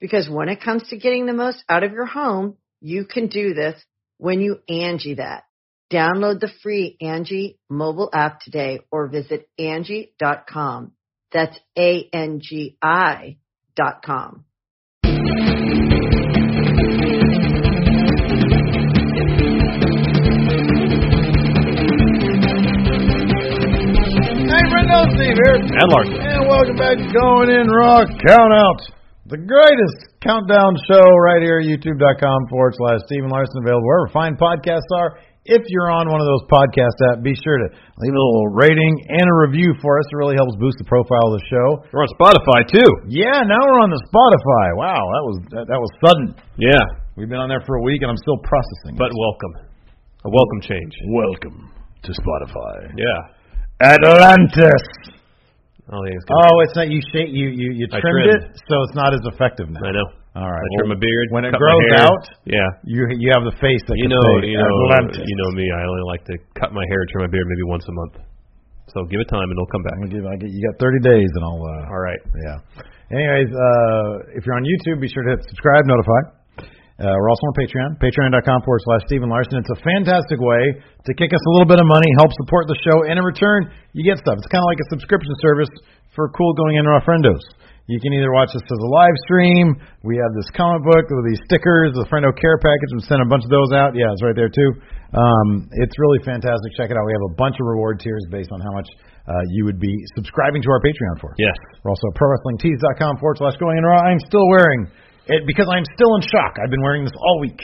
Because when it comes to getting the most out of your home, you can do this when you Angie that. Download the free Angie mobile app today or visit Angie.com. That's A-N-G-I dot com. Hey, Brendo, Steve here. And Larson. And welcome back to Going In Raw Count Out. The greatest countdown show right here youtube.com forward slash Steve and Larson available wherever fine podcasts are. If you're on one of those podcast apps, be sure to leave a little rating and a review for us. It really helps boost the profile of the show. We're on Spotify too. Yeah, now we're on the Spotify. Wow, that was that, that was sudden. Yeah, We've been on there for a week and I'm still processing. but welcome. A welcome change. welcome to Spotify. Yeah. Atlantis. Oh, yeah, it's good. Oh, it's not you shake you you you I trimmed trimmed. it, so it's not as effective now. I know. All right. I trim my beard. When it grows out, Yeah. you you have the face that You can know, say you know, Atlantis. you know me. I only like to cut my hair, trim my beard maybe once a month. So give it time, and it'll come back. Give, I get, you got 30 days, and I'll. Uh, All right. Yeah. Anyways, uh, if you're on YouTube, be sure to hit subscribe, notify. Uh, we're also on Patreon, patreon.com forward slash Steve and Larson. It's a fantastic way to kick us a little bit of money, help support the show, and in return, you get stuff. It's kind of like a subscription service for cool going in raw friendos. You can either watch this as a live stream. We have this comic book with these stickers, the Friendo Care package. We sent a bunch of those out. Yeah, it's right there too. Um, it's really fantastic. Check it out. We have a bunch of reward tiers based on how much uh, you would be subscribing to our Patreon for. Yes. We're also at ProWrestlingTees.com forward slash going in raw. I'm still wearing it because I'm still in shock. I've been wearing this all week.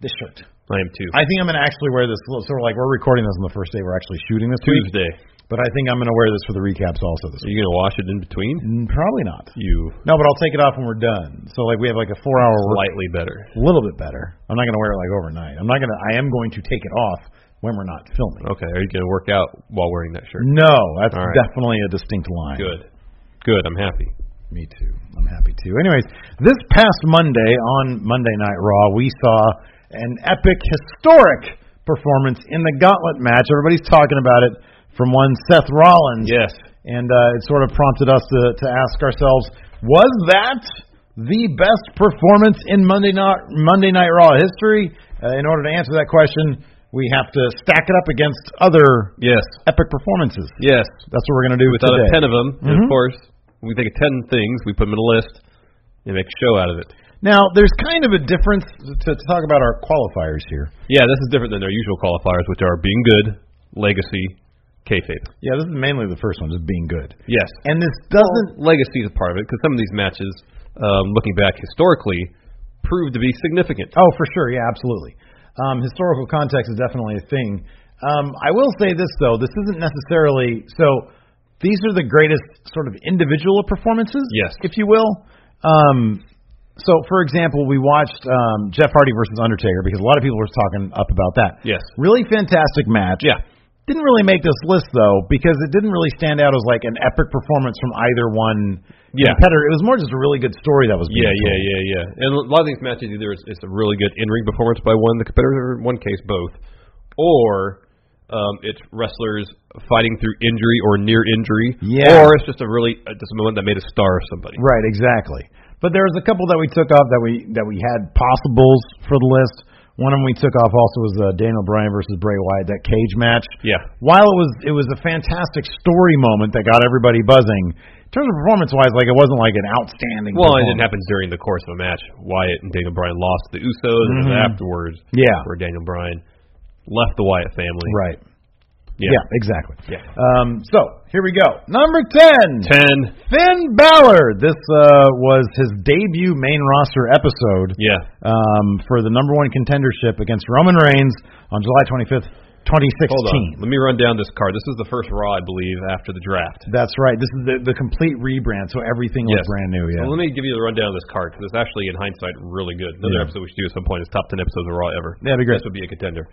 This shirt. I am too. I think I'm going to actually wear this sort of like we're recording this on the first day we're actually shooting this week. Tuesday. But I think I'm going to wear this for the recaps also this Are week. you gonna wash it in between? Probably not. You No, but I'll take it off when we're done. So like we have like a four hour work, better. a little bit better. I'm not going to wear it like overnight. I'm not going to. I am going to take it off when we're not filming. Okay. Are you gonna work out while wearing that shirt? No, that's right. definitely a distinct line. Good. Good. I'm happy. Me too. I'm happy too. Anyways, this past Monday on Monday Night Raw, we saw an epic, historic performance in the Gauntlet match. Everybody's talking about it from one Seth Rollins. Yes. And uh, it sort of prompted us to, to ask ourselves, was that the best performance in Monday Night, Monday Night Raw history? Uh, in order to answer that question, we have to stack it up against other Yes. epic performances. Yes. That's what we're going to do Without today. a ten of them, Mhm. of course, we think of ten things. We put them in a list and make a show out of it. Now, there's kind of a difference to, to talk about our qualifiers here. Yeah, this is different than their usual qualifiers, which are being good, legacy, kayfabe. Yeah, this is mainly the first one, just being good. Yes. And this doesn't. legacy is a part of it because some of these matches, um, looking back historically, proved to be significant. Oh, for sure. Yeah, absolutely. Um, historical context is definitely a thing. Um, I will say this though, this isn't necessarily so. These are the greatest sort of individual performances, Yes. if you will. Um, so, for example, we watched um, Jeff Hardy versus Undertaker because a lot of people were talking up about that. Yes. Really fantastic match. Yeah. Didn't really make this list though because it didn't really stand out as like an epic performance from either one Yeah. competitor. It was more just a really good story that was being Yeah, yeah, told. yeah, yeah. And a lot of these matches, either it's, it's a really good in-ring performance by one the competitors, or in one case both, or um, it's wrestlers fighting through injury or near injury, Yeah. or it's just a really uh, just a moment that made a star of somebody. Right, exactly. But there was a couple that we took off that we that we had possibles for the list. One of them we took off also was uh, Daniel Bryan versus Bray Wyatt, that cage match. Yeah. While it was it was a fantastic story moment that got everybody buzzing, In terms of performance wise, like it wasn't like an outstanding. Well, it performance. didn't happen during the course of a match. Wyatt and Daniel Bryan lost the Usos, and Mhm. then afterwards, Yeah. For Daniel Bryan left the Wyatt family. Right. Yeah. Yeah, exactly. Yeah. Um, so here we go. Number ten. Ten. Finn Balor. This uh, was his debut main roster episode Yeah. um, for the number one contendership against Roman Reigns on July 25th, 2016. Hold on. Let me run down this card. This is the first Raw, I believe, after the draft. That's right. This is the, the complete rebrand, so everything was Yes. brand new. Yeah. So let me give you the rundown of this card because it's actually, in hindsight, really good. Another Yeah. episode we should do at some point is top ten episodes of Raw ever. That'd be great. This would be a contender.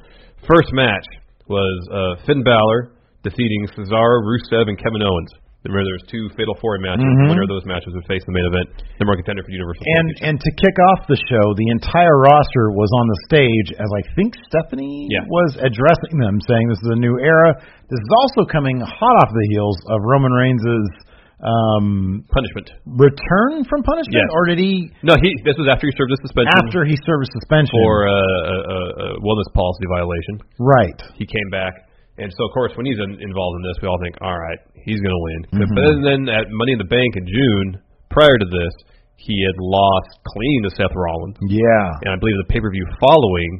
First match was uh, Finn Balor defeating Cesaro, Rusev, and Kevin Owens. Remember, there was two Fatal Four matches. Mhm. Winner of those matches would face the main event. Number one contender for Universal And and to kick off the show, the entire roster was on the stage as I think Stephanie Yeah. was addressing them, saying this is a new era. This is also coming hot off the heels of Roman Reigns' um, Punishment. return from punishment, Yes. or did he No, he. This was after he served his suspension after he served suspension? for uh, a, a, a wellness policy violation. right. He came back, and so of course, when he's in, involved in this, we all think, all right, he's going to win. Mhm. But then, then at Money in the Bank in June, prior to this, he had lost clean to Seth Rollins, Yeah. and I believe the pay per view following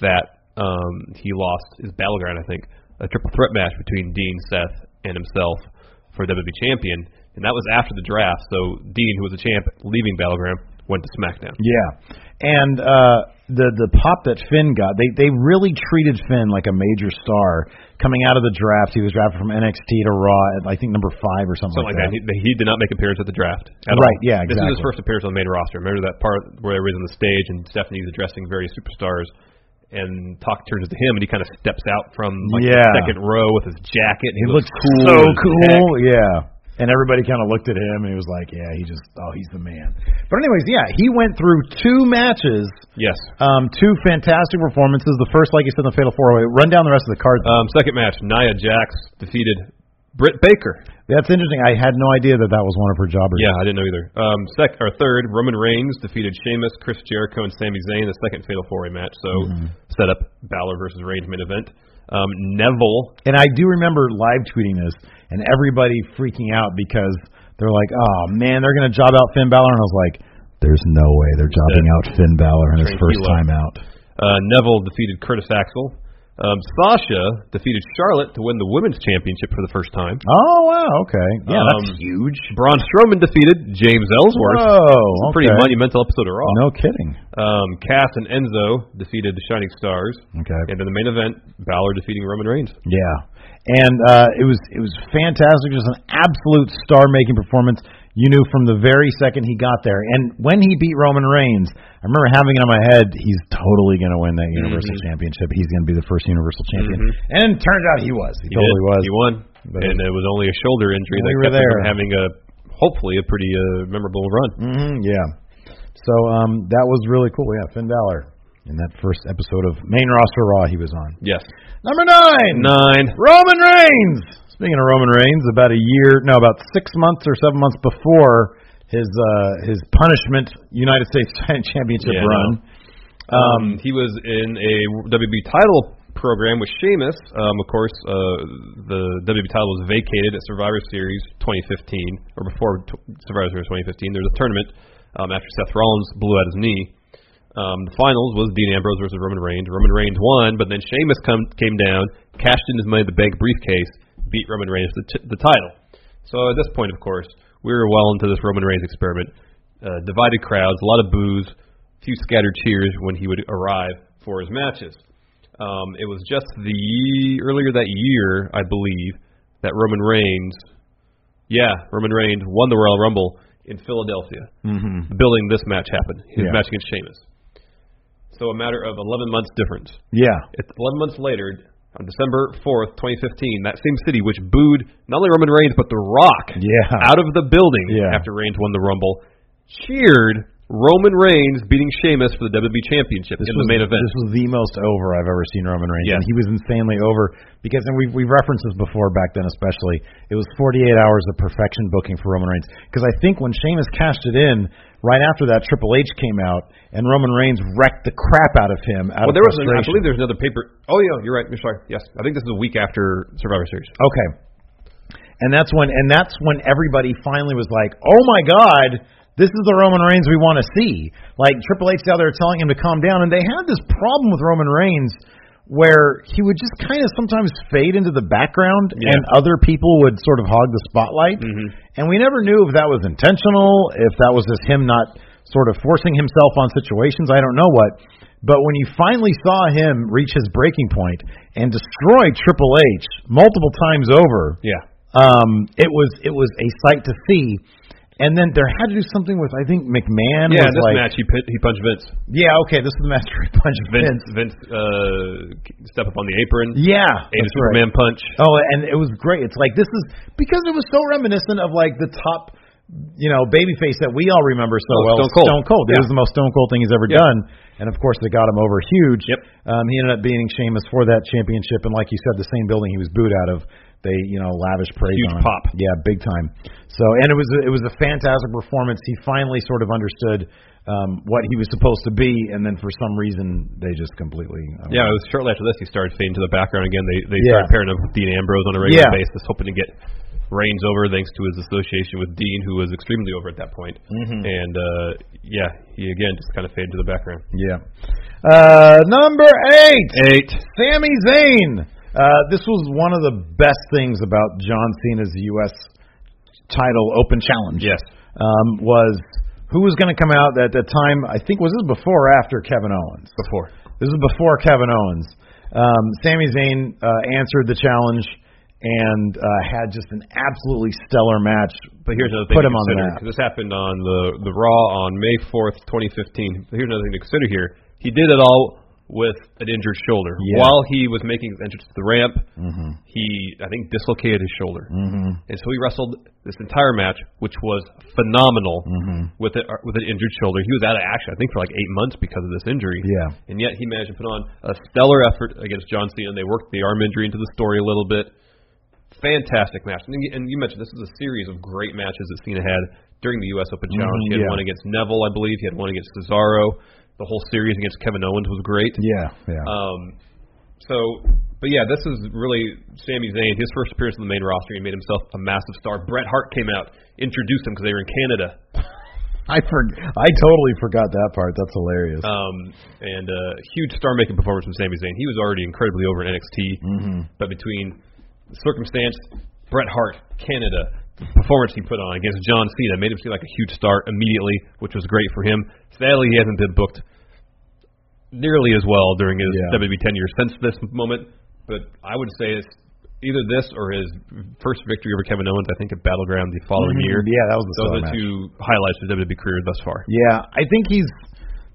that, um, he lost his battleground. I think a triple threat match between Dean, Seth, and himself for WWE champion, and that was after the draft. So Dean, who was a champ, leaving battleground, went to SmackDown. Yeah, and uh, the the pop that Finn got, they they really treated Finn like a major star coming out of the draft. He was drafted from NXT to Raw at I think number five or something, something like that. He, he did not make appearance at the draft. At Right, all. yeah, Exactly. This is his first appearance on the main roster. Remember that part where they was on the stage and Stephanie's addressing various superstars, and talk turns to him, and he kind of steps out from like Yeah. the second row with his jacket. And he, He looks looked cool so cool, yeah. And everybody kind of looked at him, and he was like, "Yeah, he just, oh, he's the man." But anyways, yeah, he went through two matches, Yes. um, two fantastic performances. The first, like you said, in the Fatal Four Way. Run down the rest of the card. Um, second match, Nia Jax defeated Britt Baker. That's interesting. I had no idea that that was one of her jobbers. Yeah, I didn't know either. Um, sec or third, Roman Reigns defeated Sheamus, Chris Jericho, and Sami Zayn. The second Fatal Four Way match. So Mm-hmm. set up Balor versus Reigns main event. Um, Neville And I do remember live tweeting this and everybody freaking out because they're like, "Oh man, they're going to job out Finn Balor," and I was like, "There's no way they're jobbing Yeah. out Finn Balor in his first time out." Uh, Neville defeated Curtis Axel. Um, Sasha defeated Charlotte to win the women's championship for the first time. Oh wow, okay, yeah, that's Um, huge. Braun Strowman defeated James Ellsworth. Whoa, It's a pretty monumental episode of Raw. No kidding. Um, Cass and Enzo defeated the Shining Stars. Okay. And in the main event, Balor defeating Roman Reigns. Yeah, and uh, it was it was fantastic, just an absolute star-making performance. You knew from the very second he got there, and when he beat Roman Reigns, I remember having it in my head, he's totally going to win that Universal Mhm. Championship. He's going to be the first Universal Champion, Mhm. and it turns out he was. He, He totally did. was. He won. But and it was only a shoulder injury We that were kept him from having a hopefully a pretty uh, memorable run. hmm yeah. So um, that was really cool. Yeah, Finn Balor in that first episode of Main Roster Raw he was on. Yes. Number nine. Nine. Roman Reigns. Speaking of Roman Reigns, about a year, no, about six months or seven months before his uh, his punishment United States Championship Yeah, run. Um, he was in a WB title program with Sheamus. Um, of course, uh, the WB title was vacated at Survivor Series 2015, or before t- Survivor Series 2015. There was a tournament um, after Seth Rollins blew out his knee. Um, the finals was Dean Ambrose versus Roman Reigns. Roman Reigns won, but then Sheamus come, came down, cashed in his Money in the Bank briefcase, beat Roman Reigns for the, t- the title. So at this point, of course, we were well into this Roman Reigns experiment. Uh, divided crowds, a lot of boos, a few scattered cheers when he would arrive for his matches. Um, it was just the earlier that year, I believe, that Roman Reigns, yeah, Roman Reigns won the Royal Rumble in Philadelphia, Mm-hmm. building this match happened, his Yeah. match against Sheamus. So a matter of 11 months difference. Yeah. It's 11 months later, on December 4th, 2015, that same city which booed not only Roman Reigns but The Rock Yeah. out of the building Yeah. after Reigns won the Rumble, cheered Roman Reigns beating Sheamus for the WWE Championship This in was, the main event. This was the most over I've ever seen Roman Reigns, Yes. and he was insanely over because, and we've we've referenced this before back then, especially. It was 48 hours of perfection booking for Roman Reigns because I think when Sheamus cashed it in, right after that, Triple H came out and Roman Reigns wrecked the crap out of him. Out well, there was, an, I believe there's another paper. Oh yeah, you're right. You're sorry. Yes, I think this is a week after Survivor Series. Okay. and that's when and that's when everybody finally was like, "Oh my God, this is the Roman Reigns we want to see." Like Triple H out there telling him to calm down, and they had this problem with Roman Reigns where he would just kind of sometimes fade into the background Yeah. and other people would sort of hog the spotlight. Mhm. And we never knew if that was intentional, if that was just him not sort of forcing himself on situations. I don't know what. But when you finally saw him reach his breaking point and destroy Triple H multiple times over, Yeah. um, it was it was a sight to see. And then there had to do something with I think McMahon Yeah, was this like, match he pit, he punched Vince. yeah, okay, this is the match where he punched Vince Vince. Vince uh step up on the apron. Yeah, Ate a that's right. Punch. Oh, and it was great. It's like this is because it was so reminiscent of like the top, you know, babyface that we all remember so Oh, well. Stone Cold. It Yeah. was the most Stone Cold thing he's ever Yeah. done, and of course it got him over huge. Yep. Um, he ended up beating Sheamus for that championship, and like you said, the same building he was booed out of. They, you know, lavish praise Huge on. pop. Yeah, big time. So, and it was a, it was a fantastic performance. He finally sort of understood um, what he was supposed to be, and then for some reason they just completely. um, Yeah, it was shortly after this he started fading to the background again. They they Yeah. started pairing up with Dean Ambrose on a regular Yeah. basis, hoping to get Reigns over thanks to his association with Dean, who was extremely over at that point. Mhm. And uh yeah, he again just kind of faded to the background. Yeah. Uh, number eight. Eight. Sami Zayn. Uh, this was one of the best things about John Cena's U.S. title open challenge. Yes. Um, was who was going to come out at that time? I think was this before or after Kevin Owens? Before. This is before Kevin Owens. Um, Sami Zayn uh, answered the challenge and uh, had just an absolutely stellar match. But here's another thing Put to him on the consider, map. this happened on the the Raw on May 4th, 2015. Here's another thing to consider here. He did it all with an injured shoulder. Yeah. While he was making his entrance to the ramp, Mm-hmm. he I think dislocated his shoulder. Mm-hmm. And so he wrestled this entire match, which was phenomenal Mm-hmm. with a, with an injured shoulder. He was out of action, I think, for like eight months because of this injury. Yeah. And yet he managed to put on a stellar effort against John Cena. They worked the arm injury into the story a little bit. Fantastic match. And you, and you mentioned this is a series of great matches that Cena had during the U.S. Open Challenge. Mhm, he had yeah. one against Neville, I believe. He had one against Cesaro. The whole series against Kevin Owens was great. Yeah. Yeah. Um, so, but yeah, this is really Sami Zayn. His first appearance on the main roster, he made himself a massive star. Bret Hart came out, introduced him because they were in Canada, I for, I totally forgot that part. That's hilarious. um, and uh, huge star-making performance from Sami Zayn. He was already incredibly over in NXT, mm-hmm. but between circumstance, Bret Hart, Canada, performance he put on against John Cena made him seem like a huge star immediately, which was great for him. Sadly, he hasn't been booked nearly as well during his Yeah. WWE tenure since this moment. But I would say it's either this or his first victory over Kevin Owens. I think at Battleground the following Mhm. year. Yeah, that was the Those are the match. two highlights of his WWE career thus far. Yeah, I think he's.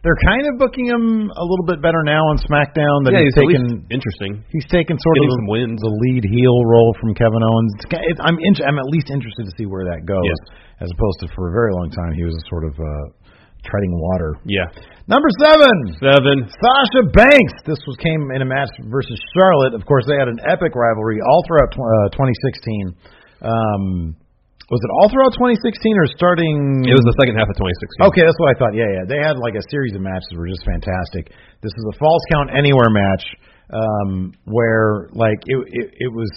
They're kind of booking him a little bit better now on SmackDown. That yeah, he's, he's taken. interesting. He's taken sort Getting of some wins. the lead heel role from Kevin Owens. It's, I'm in, I'm at least interested to see where that goes, Yes. as opposed to for a very long time he was a sort of uh, treading water. Yeah. Number seven, Seven. Sasha Banks. This was came in a match versus Charlotte. Of course, they had an epic rivalry all throughout tw- uh, 2016. Um, was it all throughout 2016 or starting? It was the second half of 2016. Okay, that's what I thought. Yeah, yeah. They had like a series of matches that were just fantastic. This is a falls count anywhere match um, where like it, it it was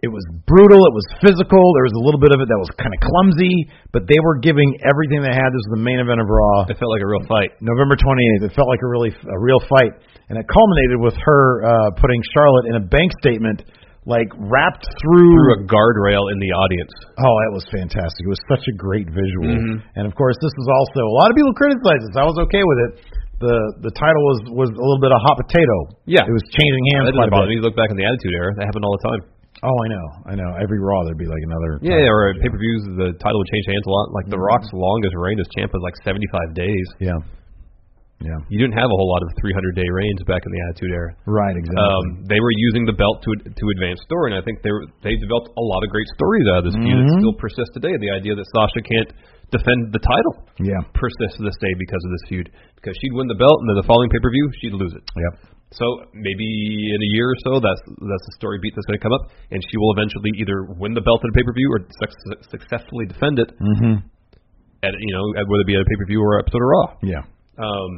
it was brutal, it was physical. There was a little bit of it that was kind of clumsy, but they were giving everything they had. This was the main event of Raw. It felt like a real fight. November 28th. It felt like a really a real fight, and it culminated with her uh, putting Charlotte in a bank statement, like wrapped through. Through a guardrail in the audience. Oh, that was fantastic. It was such a great visual. Mhm. And of course, this is also a lot of people criticized this. I was okay with it. The the title was was a little bit of hot potato. Yeah. It was changing hands That quite doesn't a bother bit. me. You look back in the Attitude Era, that happened all the time. Oh, I know. I know. Every Raw there'd be like another Yeah, yeah or pay-per-views, the title would change hands a lot. Like The Mm-hmm. Rock's longest reign as champ was like 75 days. Yeah. Yeah. You didn't have a whole lot of 300-day reigns back in the Attitude Era. Right, exactly. Um, they were using the belt to to advance story, and I think they were, they developed a lot of great stories out of this feud that Mhm. still persists today. The idea that Sasha can't defend the title yeah. persists to this day because of this feud. Because she'd win the belt, and then the following pay-per-view, she'd lose it. Yep. So maybe in a year or so, that's that's the story beat that's going to come up, and she will eventually either win the belt at a pay per view or suc- successfully defend it Mhm. at you know at, whether it be at a pay per view or episode of Raw. Yeah. Um,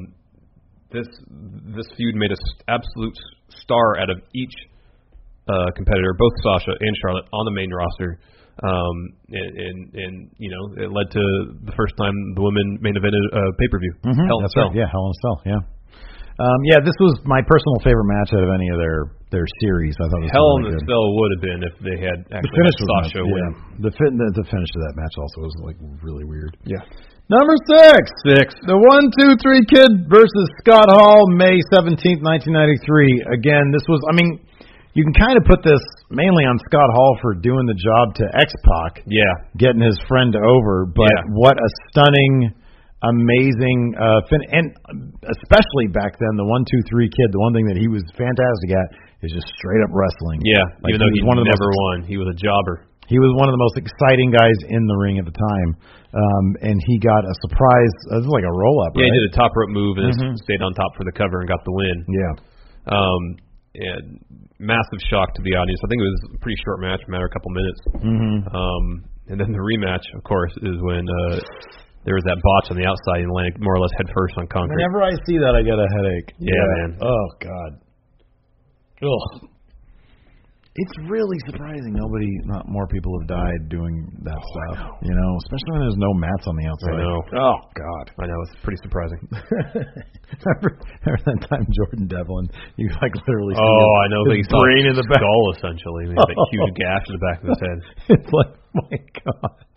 this this feud made a s- absolute star out of each uh, competitor, both Sasha and Charlotte, on the main roster. Um, and, and and you know it led to the first time the women main evented a uh, pay per view. Mhm, Hell in a that's right. Cell. Yeah, Hell in a Cell. Yeah. Um, yeah, this was my personal favorite match out of any of their their series. I thought it was Hell in a good. Cell would have been if they had The actually finish had Sasha nice, win. yeah. The, fin- the the finish of that match also was like really weird. Yeah. Number six, Six. the one two three kid versus Scott Hall, May seventeenth, nineteen ninety three. Again, this was. I mean, you can kind of put this mainly on Scott Hall for doing the job to X Pac, Yeah. getting his friend over. But Yeah. what a stunning, amazing uh, fin, and especially back then, the one two three kid. The one thing that he was fantastic at is just straight up wrestling. Yeah. Like, Even though he he was one of the never most won, he was a jobber. He was one of the most exciting guys in the ring at the time, um, and he got a surprise. uh, This is like a roll up. Yeah, right? he did a top rope move and Mhm. stayed on top for the cover and got the win. Yeah. Um, and massive shock to the audience. I think it was a pretty short match, matter of a couple minutes. hmm Um, and then the rematch, of course, is when uh, there was that botch on the outside and landed more or less head first on concrete. Whenever I see that, I get a headache. Yeah, man. Oh God. Ugh. It's really surprising nobody, not more people have died doing that oh, stuff. You know, especially when there's no mats on the outside. I know. Oh God. I know it's pretty surprising. remember, remember that time Jordan Devlin? You like literally. oh, I know. his But he saw brain in the back. skull essentially. He had that huge oh. gash in the back of his head. it's like, my God.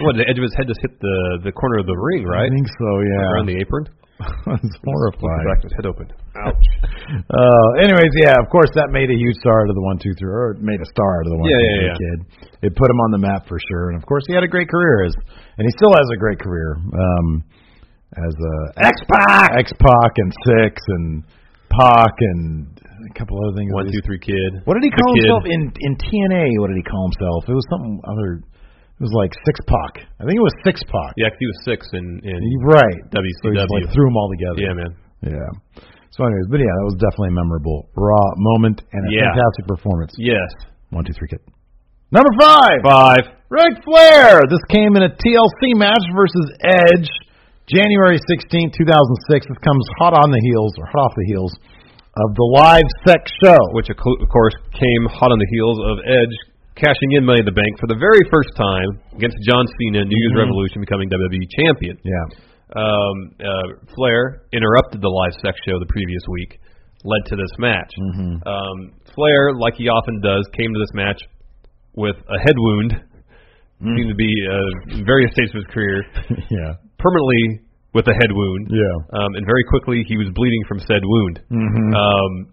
What? The edge of his head just hit the the corner of the ring, right? I think so. Yeah. Around the apron. That's The horrifying. back his head open. Ouch. Uh, anyways, yeah, of course that made a huge star out of the one two three, or it made a star out of the one Yeah, two yeah, three yeah. kid. It put him on the map for sure, and of course he had a great career as, and he still has a great career um, as a X Pac, X Pac, and Six, and Pac, and a couple other things. One, two, three, kid. What did he The call kid. himself in in TNA? What did he call himself? It was something other. It was like Syxx pack. I think it was Syxx Pac. Yeah, 'cause he was six in in Right. So WCW. he just like threw them all together. yeah, man. Yeah. So, anyways, but yeah, that was definitely a memorable Raw moment and a Yeah. fantastic performance. Yes. One, two, three, kid. Number five, Five. Ric Flair. This came in a TLC match versus Edge, January sixteenth, 2006. This comes hot on the heels, or hot off the heels, of the live sex show. which of of course came hot on the heels of Edge cashing in Money in the Bank for the very first time against John Cena, New Year's Mhm. Revolution, becoming WWE champion. Yeah. Um, uh, Flair interrupted the live sex show the previous week, led to this match. Mhm. Um, Flair, like he often does, came to this match with a head wound. Mm. Seemed to be uh, in various stages of his career, yeah. permanently with a head wound. Yeah. Um, and very quickly, he was bleeding from said wound. Mhm. Um,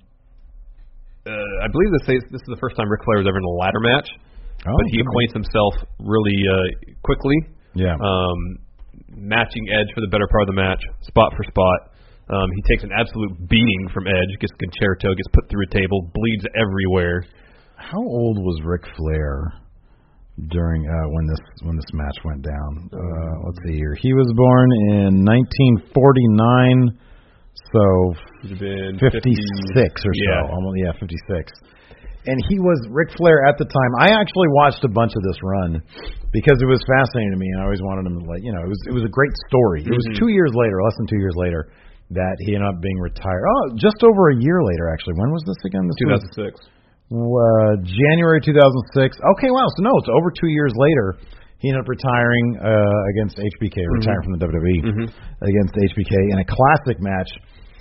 I believe this is, this is the first time Ric Flair was ever in a ladder match, Oh, but he acquaints himself really uh, quickly, Yeah. um, matching Edge for the better part of the match, spot for spot. Um, he takes an absolute beating from Edge, gets a Con-Chair-To, gets put through a table, bleeds everywhere. How old was Ric Flair during uh, when this when this match went down? Uh, let's see here. He was born in 1949, so been 56 or so. Yeah. Almost, yeah, 56. And he was Ric Flair at the time. I actually watched a bunch of this run because it was fascinating to me, and I always wanted him to like, you know, it was it was a great story. It was Mhm. two years later, less than two years later, that he ended up being retired. Oh, just over a year later, actually. When was this again? This was 2006. uh, January 2006. Okay, wow. So no, it's over two years later. He ended up retiring uh, against HBK, retiring from the WWE Mhm. against HBK in a classic match.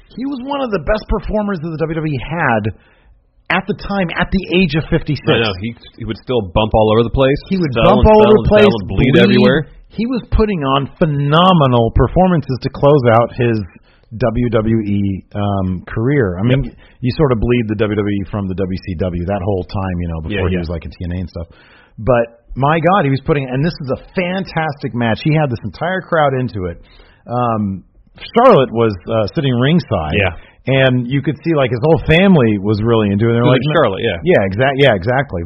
He was one of the best performers that the WWE had at the time, at the age of 56. I know he he would still bump all over the place. He would bump all over the place, and bleed, everywhere. He was putting on phenomenal performances to close out his WWE um, career. I mean, you sort of bleed the WWE from the WCW that whole time, you know, before Yeah, he was like in TNA and stuff. But my God, he was putting, and this is a fantastic match. He had this entire crowd into it. Um, Charlotte was uh, sitting ringside, Yeah. and you could see like his whole family was really into it. They're like, Charlotte, yeah. yeah, exact, yeah, exactly.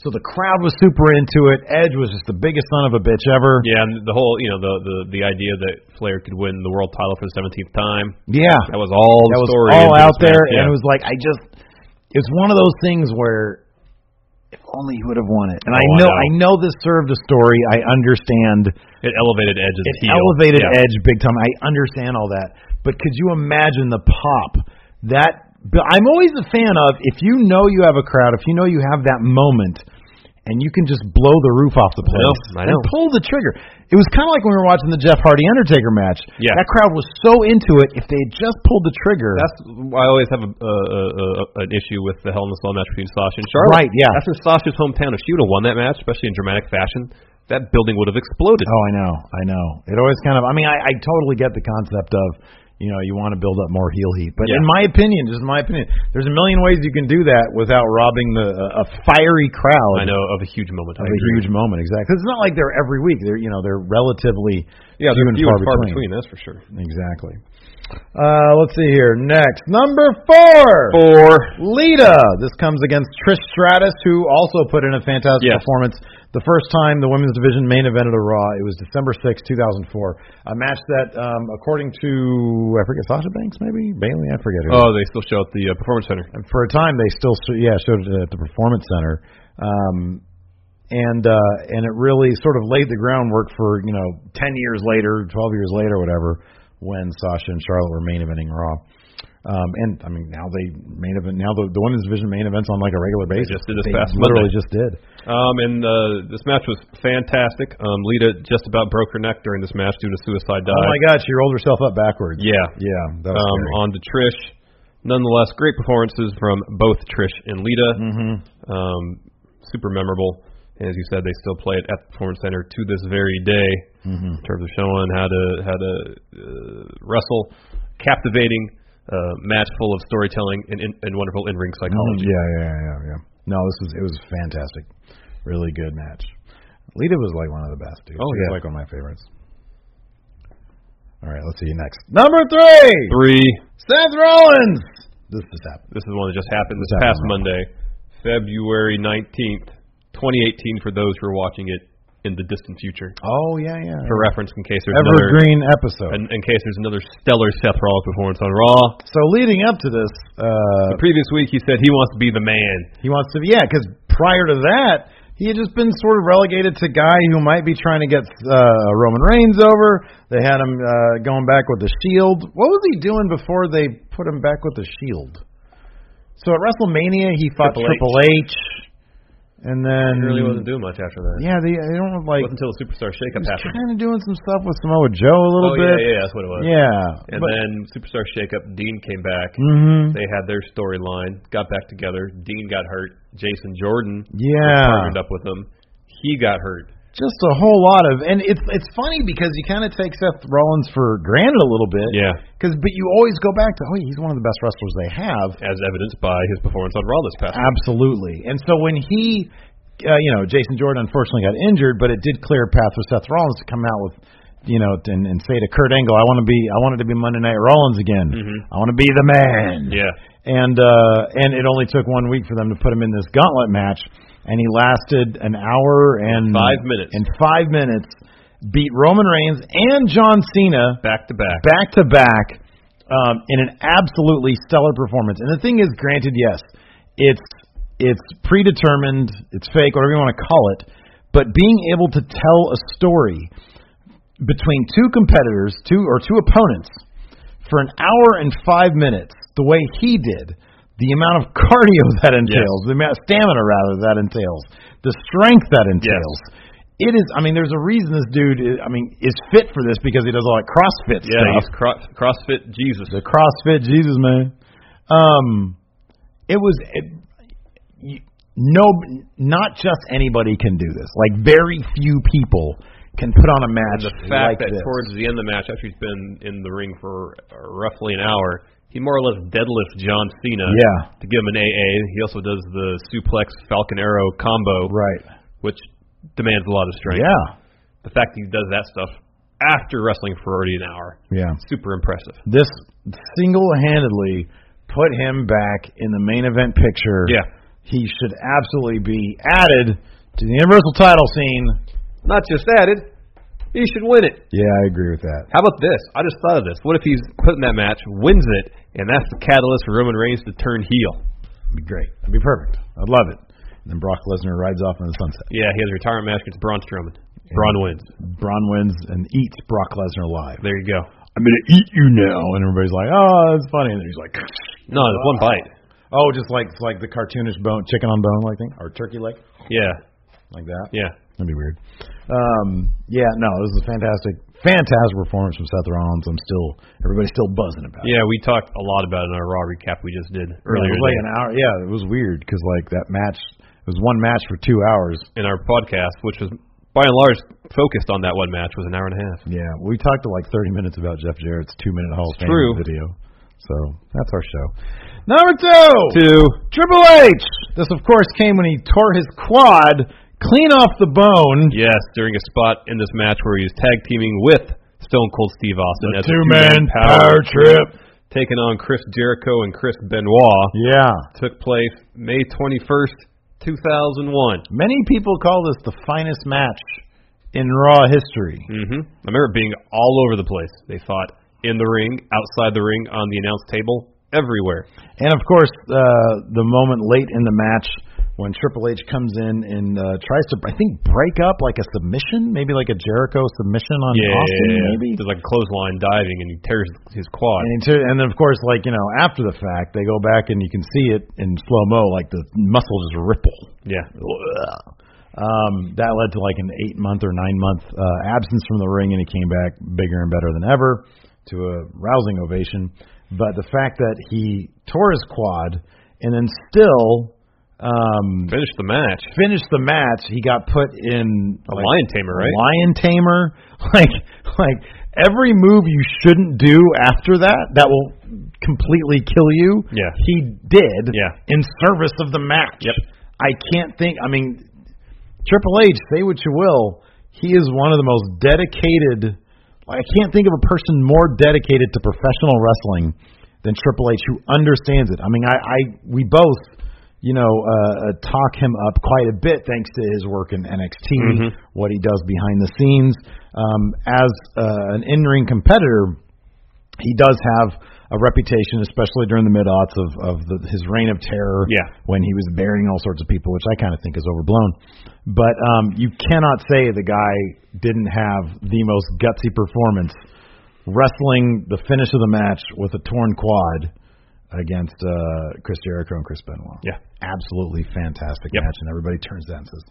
So the crowd was super into it. Edge was just the biggest son of a bitch ever. Yeah, and the whole you know the the the idea that Flair could win the world title for the seventeenth time. Yeah, That was all that the was story. all out there, match, and it was like I just, it's one of those things where only he would have won it. And I Oh, I know, know. I know this served a story. I understand it elevated Edge as it a heel. elevated yeah. Edge big time. I understand all that, but could you imagine the pop that but I'm always a fan of if you know you have a crowd, if you know you have that moment, and you can just blow the roof off the place I know. and pull the trigger. It was kind of like when we were watching the Jeff Hardy Undertaker match. Yeah. that crowd was so into it. If they had just pulled the trigger, That's why I always have a, a, a, a, an issue with the Hell in a Cell match between Sasha and Charlotte. Right, yeah. That's in Sasha's hometown. If she would have won that match, especially in dramatic fashion, that building would have exploded. Oh, I know, I know. It always kind of. I mean, I, I totally get the concept of, you know, you want to build up more heel heat, but Yeah. in my opinion, just in my opinion, there's a million ways you can do that without robbing the a fiery crowd I know of a huge moment. of I a agree. huge moment. Exactly, 'Cause it's not like they're every week. They're you know they're relatively Yeah, few they're and few far, and far between. between. That's for sure. Exactly. Uh, let's see here. Next, number four. Four. Lita. This comes against Trish Stratus, who also put in a fantastic Yes. performance. The first time the women's division main evented a Raw, it was December sixth, two 2004. A match that, um, according to, I forget, Sasha Banks, maybe? Bailey? I forget who. Oh, they still show at the uh, Performance Center. And for a time, they still, yeah, showed it at the Performance Center. Um, and uh, and it really sort of laid the groundwork for you know ten years later, twelve years later, whatever, when Sasha and Charlotte were main eventing Raw. Um, and I mean, now they main event. Now the, the women's division main events on like a regular basis. just did this They past literally Monday. just did. Um, and uh, this match was fantastic. Um, Lita just about broke her neck during this match due to suicide dive. Oh my God, she rolled herself up backwards. Yeah. yeah, that was Um, scary. on to Trish. Nonetheless, great performances from both Trish and Lita. Mm-hmm. Um, super memorable. And as you said, they still play it at the Performance Center to this very day Mm-hmm. in terms of showing how to how to uh, wrestle, captivating uh, match full of storytelling and, and, and wonderful in ring Mhm, psychology. Yeah, yeah, yeah, yeah. No, this was it was fantastic. Really good match. Lita was like one of the best, dude. Oh, yeah. like one of my favorites. All right, let's see you next. Number three, Three. Seth Rollins. This just happened. This is one that just happened this This past happened. Monday, February 19th, 2018, for those who are watching it in the distant future. Oh yeah, yeah. For reference, in case there's another Evergreen episode. in, in case there's another stellar Seth Rollins performance on Raw. so leading up to this, uh, The previous week, he said he wants to be the man. he wants to, be. yeah, because prior to that, he had just been sort of relegated to guy who might be trying to get uh, Roman Reigns over. They had him uh, going back with the Shield. What was he doing before they put him back with the Shield? So at WrestleMania, he fought Triple H. Triple H, and then He really wasn't doing much after that. Yeah, they, they don't like. Wasn't until the Superstar Shakeup happened. kind of doing some stuff with Samoa Joe a little bit. oh bit. yeah, yeah, that's what it was. Yeah, And but, then Superstar Shakeup, Dean came back. Mhm. They had their storyline, got back together. Dean got hurt. Jason Jordan Yeah. partnered up with him. He got hurt. Just a whole lot of, and it's it's funny because you kind of take Seth Rollins for granted a little bit. Yeah, Because, but you always go back to, oh, he's one of the best wrestlers they have. as evidenced by his performance on Raw this past. week. Absolutely. And so when he, uh, you know, Jason Jordan unfortunately got injured, but it did clear a path for Seth Rollins to come out with, you know, and, and say to Kurt Angle, I want to be, I wanted to be Monday Night Rollins again. Mhm. I want to be the man. Yeah, And uh, and it only took one week for them to put him in this gauntlet match, and he lasted an hour and Five minutes. In five minutes, beat Roman Reigns and John Cena back to back. back to back um, in an absolutely stellar performance. And the thing is, granted, yes, it's it's predetermined, it's fake, whatever you want to call it, but being able to tell a story between two competitors, two or two opponents, for an hour and five minutes, the way he did, the amount of cardio that entails, the amount of stamina rather that entails, the strength that entails. It is. I mean, there's a reason this dude. Is, I mean, is fit for this because he does all that CrossFit Yeah, stuff. cro- CrossFit Jesus. The CrossFit Jesus man. Um, it was it, you, no, not just anybody can do this. Like very few people can put on a match The fact like that this. towards the end of the match, after he's been in the ring for roughly an hour, he more or less deadlifts John Cena Yeah. to give him an AA. He also does the suplex Falcon Arrow combo, right. which demands a lot of strength. Yeah. The fact that he does that stuff after wrestling for already an hour, Yeah. super impressive. This single-handedly put him back in the main event picture. Yeah. He should absolutely be added to the Universal title scene. Not just added, he should win it. Yeah, I agree with that. How about this? I just thought of this. What if he's put in that match, wins it, and that's the catalyst for Roman Reigns to turn heel? It'd be great. It'd be perfect. I'd love it. And then Brock Lesnar rides off in the sunset. Yeah, he has a retirement match against Braun Strowman. Braun wins. Braun wins and eats Brock Lesnar live. There you go. I'm gonna eat you now, and everybody's like, "Oh, that's funny," and then he's like, No, it's one bite. Oh, just like like the cartoonish bone, chicken on bone, like thing, or turkey leg, Yeah, like that. yeah. That'd be weird. Um, yeah, no, it was a fantastic, fantastic performance from Seth Rollins. I'm still, everybody's still buzzing about. it. Yeah, we talked a lot about it in our Raw recap we just did Yeah, earlier it was like an hour. Yeah, it was weird because like that match, it was one match for two hours. in our podcast, which was by and large focused on that one match, was an hour and a half. Yeah, we talked to like 30 minutes about Jeff Jarrett's two minute Hall of Fame video. So that's our show. Number two, Two. Triple H. This, of course, came when he tore his quad clean off the bone. Yes, during a spot in this match where he was tag teaming with Stone Cold Steve Austin The as a two-man two-man power trip. taking on Chris Jericho and Chris Benoit. Yeah. Took place May 21st, 2001. Many people call this the finest match in Raw history. hmm I remember it being all over the place. They fought in the ring, outside the ring, on the announce table, everywhere. And of course, uh, the moment late in the match when Triple H comes in and uh, tries to, I think, break up like a submission, maybe like a Jericho submission on yeah, Austin, maybe. There's like a clothesline diving, and he tears his quad. And, he and then, of course, like you know, after the fact, they go back and you can see it in slow mo, like the muscle just ripple. yeah, Um, that led to like an eight month or nine month uh, absence from the ring, and he came back bigger and better than ever to a rousing ovation. But the fact that he tore his quad and then still um, finished the match. finished the match, he got put in A like, lion tamer, right? lion tamer, like like every move you shouldn't do after that that will completely kill you. Yeah. he did. Yeah. in service of the match. Yep. I can't think. I mean, Triple H, say what you will, he is one of the most dedicated. I can't think of a person more dedicated to professional wrestling than Triple H, who understands it. I mean, I, I we both, you know, uh, uh, talk him up quite a bit thanks to his work in NXT, Mhm. what he does behind the scenes. Um, as uh, an in-ring competitor, he does have a reputation, especially during the mid aughts of, of the, his reign of terror. Yeah. When he was burying all sorts of people, which I kind of think is overblown. But um, you cannot say the guy didn't have the most gutsy performance wrestling the finish of the match with a torn quad against uh, Chris Jericho and Chris Benoit. Yeah. Absolutely fantastic Yep. match, and everybody turns that and says,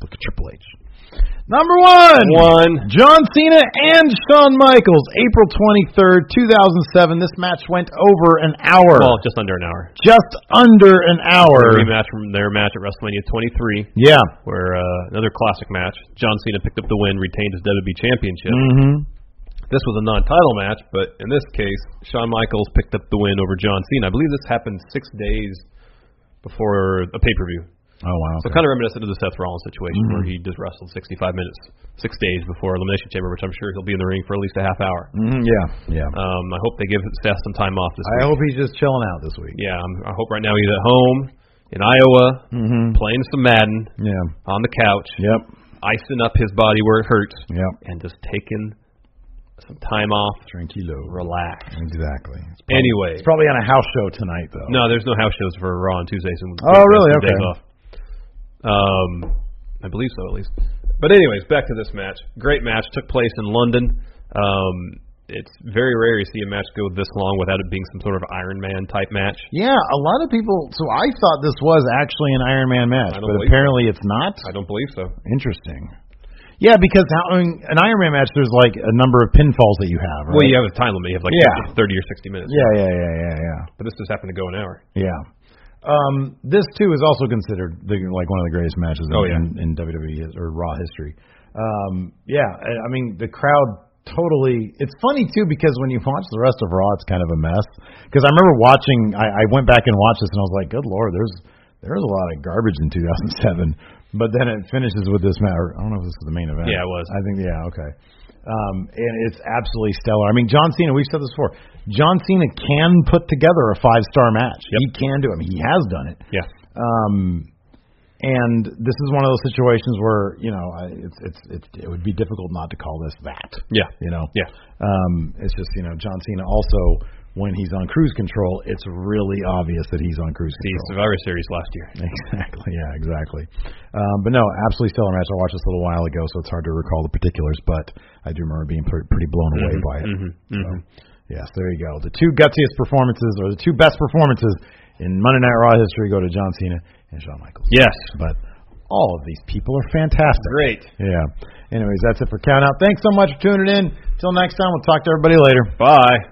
"Look at Triple H." Number one. One. John Cena and Shawn Michaels, April 23rd, 2007. This match went over an hour. Well, just under an hour. just under an A hour. rematch from their match at WrestleMania 23, Yeah. where uh, another classic match. John Cena picked up the win, retained his WWE Championship. Mm-hmm. This was a non-title match, but in this case, Shawn Michaels picked up the win over John Cena. I believe this happened six days before a pay-per-view. Oh wow. So kind of reminiscent of the Seth Rollins situation Mhm. where he just wrestled 65 minutes, six days before Elimination Chamber, which I'm sure he'll be in the ring for at least a half hour. Mhm, yeah, yeah. Um, I hope they give Seth some time off this I week. hope he's just chilling out this week. Yeah, I'm, I hope right now he's at home in Iowa Mm-hmm. playing some Madden Yeah. on the couch, Yep. icing up his body where it hurts, Yep. and just taking some time off, Tranquilo. relax. Exactly. It's probably, Anyway, it's probably on a house show tonight though. no, there's no house shows for Raw on Tuesdays. And Oh, really? Days Okay. off. Um, I believe so at least. But anyways, back to this match. Great match took place in London. Um, it's very rare to see a match go this long without it being some sort of Iron Man type match. Yeah, a lot of people. So I thought this was actually an Iron Man match, but apparently it's not. I don't believe so. Interesting. Yeah, because how, I mean, an Iron Man match, there's like a number of pinfalls that you have. Right? Well, you have a time limit. You have like Yeah. 30 or 60 minutes. Yeah, yeah, yeah, yeah, yeah. But this just happened to go an hour. Yeah. Um, this too is also considered the, like one of the greatest matches in, Oh, yeah. in, in WWE or Raw history. Um, yeah, I I mean the crowd totally. It's funny too because when you watch the rest of Raw, it's kind of a mess. Because I remember watching, I, I went back and watched this and I was like, good lord, there's there's a lot of garbage in 2007. But then it finishes with this match. I don't know if this is the main event. Yeah, it was. I think yeah, okay. Um, and it's absolutely stellar. I mean, John Cena. We've said this before. John Cena can put together a five star match. Yep. He can do it. I mean, he has done it. Yeah. Um, and this is one of those situations where you know I- it's it's it's it would be difficult not to call this that. Yeah. You know. Yeah. Um, it's just you know John Cena also when he's on cruise control, it's really obvious that he's on cruise control. The. Survivor Series last year. Exactly. Yeah. Exactly. Um, but no, absolutely stellar match. I watched this a little while ago, so it's hard to recall the particulars, but I do remember being pretty, pretty blown away Mhm, by it. mhm, So, mhm. Yes, there you go. The two gutsiest performances, or the two best performances in Monday Night Raw history, go to John Cena and Shawn Michaels. Yes. But all of these people are fantastic. Great. Yeah. Anyways, that's it for Count Out. Thanks so much for tuning in. Till next time, we'll talk to everybody later. Bye.